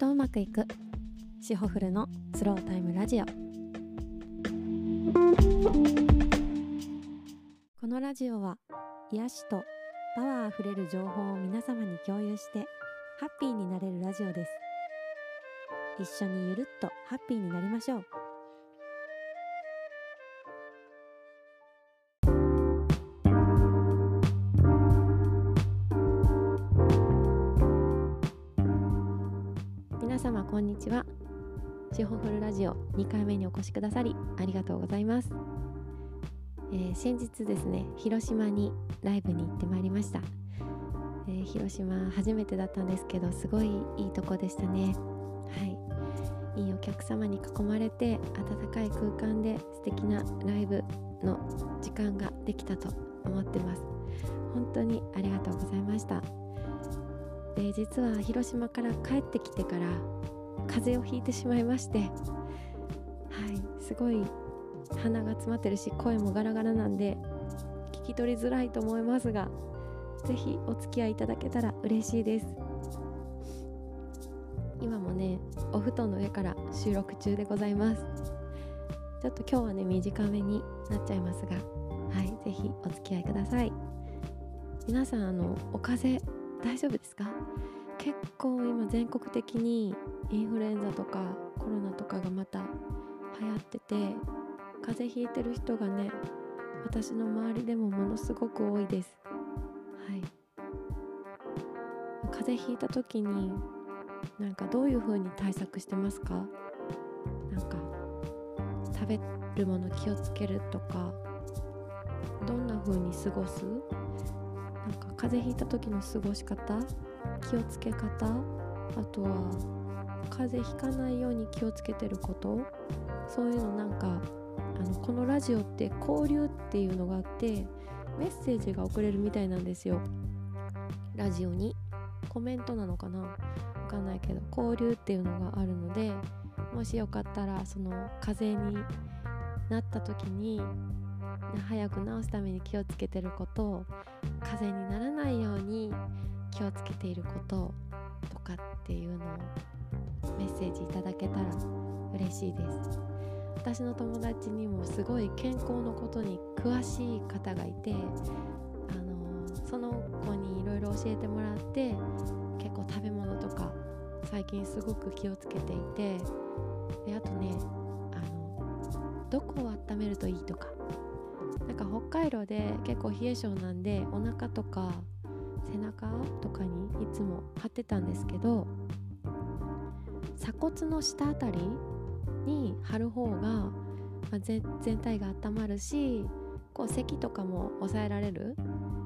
とうまくいく。シホフルのスロータイムラジオ。このラジオは癒しとパワーあふれる情報を皆様に共有してハッピーになれるラジオです。一緒にゆるっとハッピーになりましょう。様こんにちは。シホフルラジオ2回目にお越しくださりありがとうございます、えー先日ですね広島にライブに行ってまいりました、えー広島初めてだったんですけどすごいいいとこでしたね。はい。いいお客様に囲まれて温かい空間で素敵なライブの時間ができたと思ってます。本当にありがとうございました。で実は広島から帰ってきてから風邪をひいてしまいましてはいすごい鼻が詰まってるし声もガラガラなんで聞き取りづらいと思いますがぜひお付き合いいただけたら嬉しいです。今もねお布団の上から収録中でございます。ちょっと今日はね短めになっちゃいますがはいぜひお付き合いください。皆さんあのお風邪大丈夫ですか？結構今全国的にインフルエンザとかコロナとかがまた流行ってて風邪ひいてる人がね私の周りでもものすごく多いです。はい。風邪ひいた時になんかどういう風に対策してますか？なんか食べるもの気をつけるとかどんな風に過ごす？なんか風邪ひいた時の過ごし方気をつけ方あとは風邪ひかないように気をつけてること。そういうのなんかあのこのラジオって交流っていうのがあってメッセージが送れるみたいなんですよ。ラジオに。コメントなのかな？わかんないけど交流っていうのがあるのでもしよかったらその風邪になった時に早く治すために気をつけてること風邪にならないように気をつけていることとかっていうのをメッセージいただけたら嬉しいです。私の友達にもすごい健康のことに詳しい方がいて、あのその子にいろいろ教えてもらって結構食べ物とか最近すごく気をつけていてであとねあのどこを温めるといいとか。なんか北海道で結構冷え性なんでお腹とか背中とかにいつも貼ってたんですけど鎖骨の下あたりに貼る方が、まあ、全体が温まるしこう咳とかも抑えられる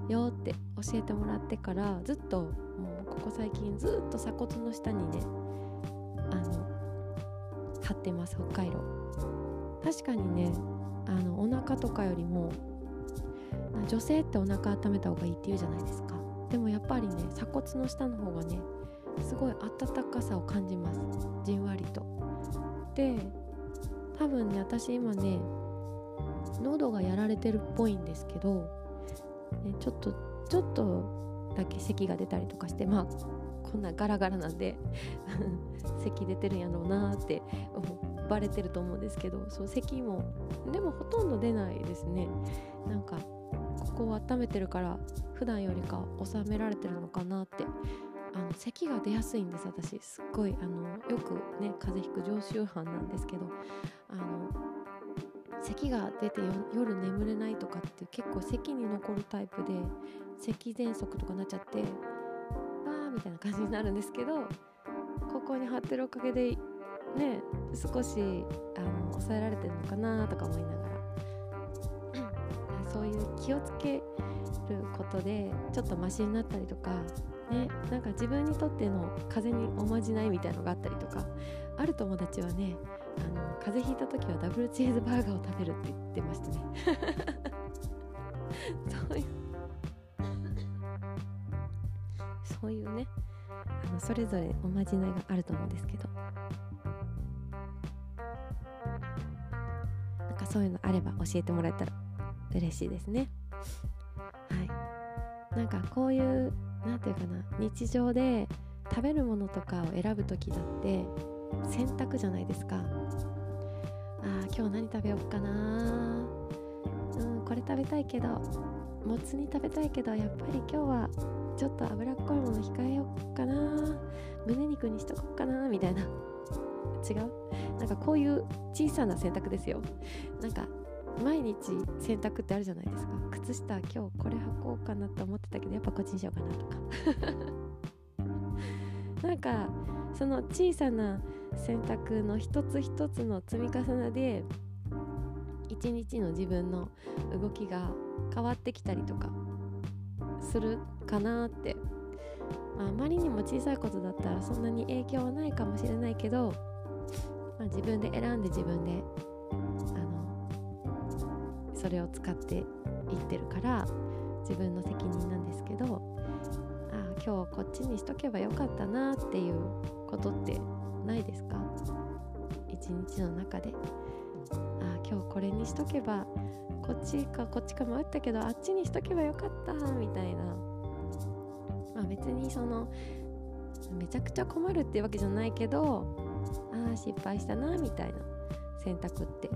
よって教えてもらってからずっともうここ最近ずっと鎖骨の下にねあの貼ってます北海道。確かにねあのお腹とかよりも女性ってお腹温めた方がいいって言うじゃないですか。でもやっぱりね鎖骨の下の方がねすごい温かさを感じます。じんわりと。で多分ね私今ね喉がやられてるっぽいんですけど、ね、ちょっとちょっとだけ咳が出たりとかしてまあこんなガラガラなんで 咳出てるんやろうなって思うバレてると思うんですけどそう咳もでもほとんど出ないですね。なんかここを温めてるから普段よりか収められてるのかなってあの咳が出やすいんです私。すっごいあのよくね風邪ひく常習犯なんですけどあの咳が出て夜眠れないとかって結構咳に残るタイプで咳喘息とかなっちゃってわーみたいな感じになるんですけどここに貼ってるおかげでね少しあの抑えられてるのかなとか思いながら。そういう気をつけることでちょっとマシになったりとかねなんか自分にとっての風邪におまじないみたいのがあったりとかある友達はねあの風邪ひいた時はダブルチーズバーガーを食べるって言ってましたね。そういう。そういうねあのそれぞれおまじないがあると思うんですけど。なんかそういうのあれば教えてもらえたら。嬉しいですね。はい。なんかこういうなんていうかな日常で食べるものとかを選ぶ時だって選択じゃないですか。あー今日何食べようかなうんこれ食べたいけどもつ煮食べたいけどやっぱり今日はちょっと脂っこいもの控えようかな胸肉にしとこうかなみたいな。違う？なんかこういう小さな選択ですよ。なんか毎日選択ってあるじゃないですか。靴下今日これ履こうかなと思ってたけどやっぱこっちにしようかなとか。なんかその小さな選択の一つ一つの積み重ねで一日の自分の動きが変わってきたりとかするかなって、まあ、あまりにも小さいことだったらそんなに影響はないかもしれないけど、まあ、自分で選んで自分でそれを使っていってるから自分の責任なんですけどああ今日こっちにしとけばよかったなっていうことってないですか？一日の中で。あ今日これにしとけばこっちかこっちか迷ったけどあっちにしとけばよかったみたいな、まあ、別にそのめちゃくちゃ困るっていうわけじゃないけどああ失敗したなみたいな選択って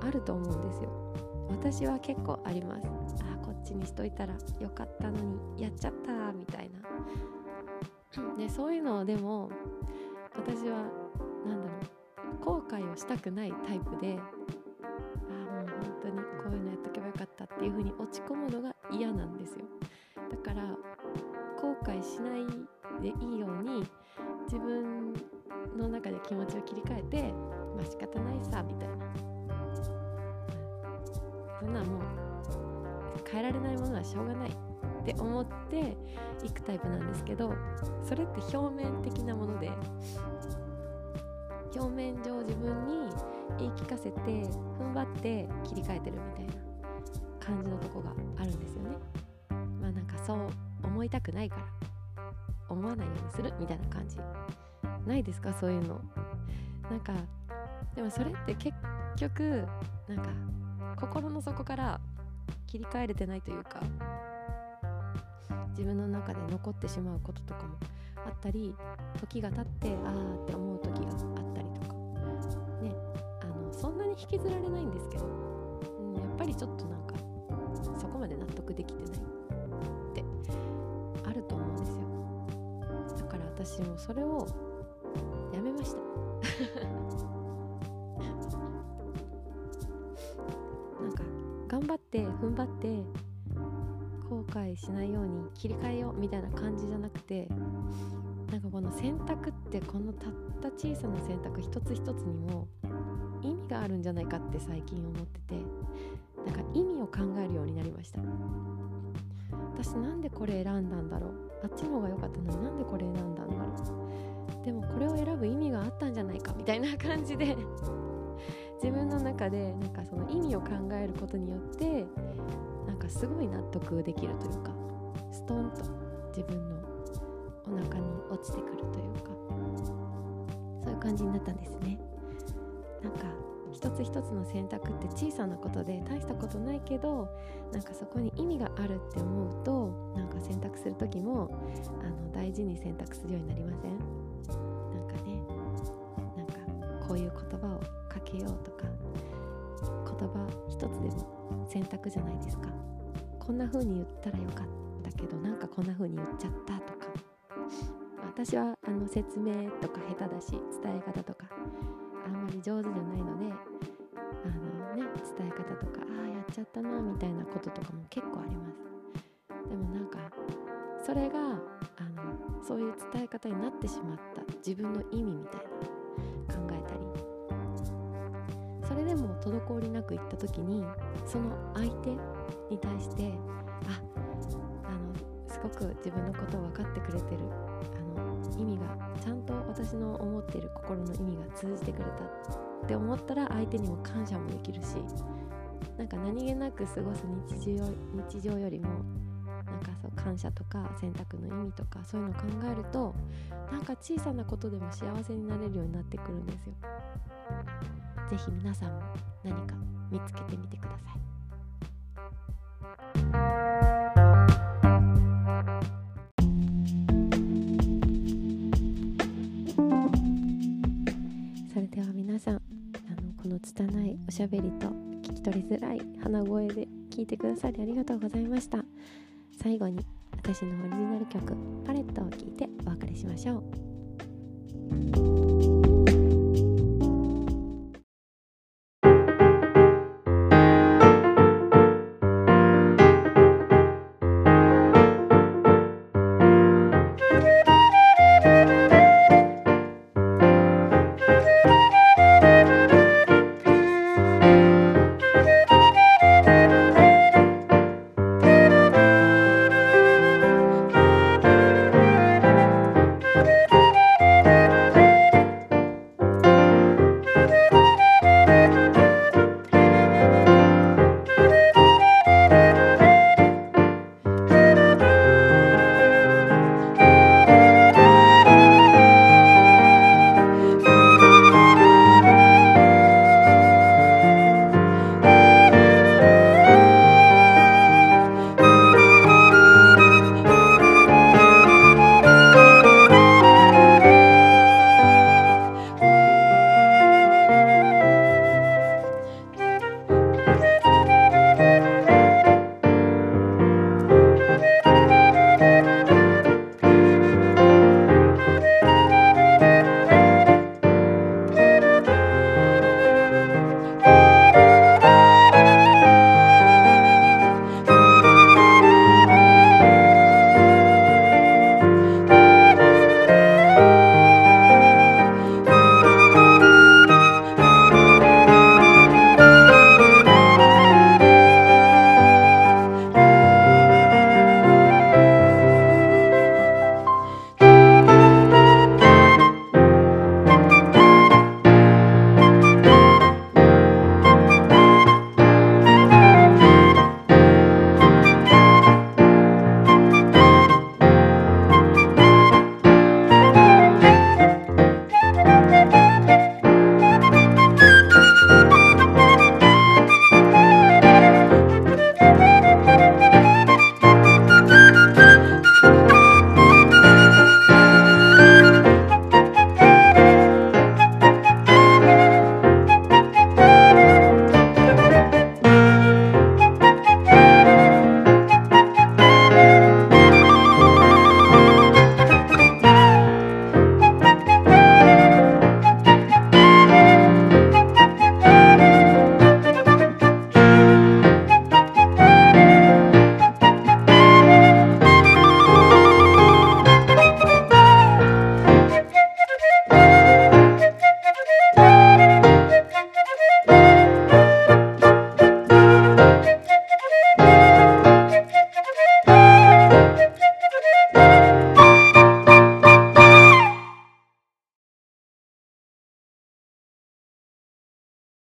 あると思うんですよ。私は結構あります。ああこっちにしといたらよかったのにやっちゃったみたいな。でそういうのでも私は何だろう後悔をしたくないタイプで当にこういうのやっとけばよかったっていう風に落ち込むのが嫌なんですよ。だから後悔しないでいいように自分の中で気持ちを切り替えてまあ仕方ないさみたいなそんなもう変えられないものはしょうがないって思っていくタイプなんですけどそれって表面的なもので表面上自分に言い聞かせて踏ん張って切り替えてるみたいな感じのとこがあるんですよね。まあなんかそう思いたくないから思わないようにするみたいな感じ。ないですか？そういうの。なんかでもそれって結局なんか心の底から切り替えれてないというか自分の中で残ってしまうこととかもあったり時が経ってああって思う時があったりとかねあのそんなに引きずられないんですけど、うん、やっぱりちょっとなんかそこまで納得できてないってあると思うんですよ。だから私もそれをやめました。頑張って踏ん張って後悔しないように切り替えようみたいな感じじゃなくてなんかこの選択ってこのたった小さな選択一つ一つにも意味があるんじゃないかって最近思っててなんか意味を考えるようになりました。私なんでこれ選んだんだろう。あっちの方が良かったのになんでこれ選んだんだろう。でもこれを選ぶ意味があったんじゃないかみたいな感じで自分の中でなんかその意味を考えることによってなんかすごい納得できるというかストンと自分のお腹に落ちてくるというかそういう感じになったんですね。なんか一つ一つの選択って小さなことで大したことないけどなんかそこに意味があるって思うとなんか選択する時もあの大事に選択するようになりません？こういう言葉をかけようとか言葉一つでも選択じゃないですか。こんな風に言ったらよかったけどなんかこんな風に言っちゃったとか。私はあの説明とか下手だし伝え方とかあんまり上手じゃないのであのね伝え方とかああやっちゃったなみたいなこととかも結構あります。でもなんかそれがあのそういう伝え方になってしまった自分の意味みたいな。れでも滞りなく行った時にその相手に対してああのすごく自分のことを分かってくれてるあの意味がちゃんと私の思っている心の意味が通じてくれたって思ったら相手にも感謝もできるしなんか何気なく過ごす日常日常よりもなんかそう感謝とか選択の意味とかそういうのを考えるとなんか小さなことでも幸せになれるようになってくるんですよ。ぜひ皆さんも何か見つけてみてください。それでは皆さんあのこの拙いおしゃべりと聞き取りづらい鼻声で聞いてくださりありがとうございました最後に私のオリジナル曲「パレット」を聴いてお別れしましょう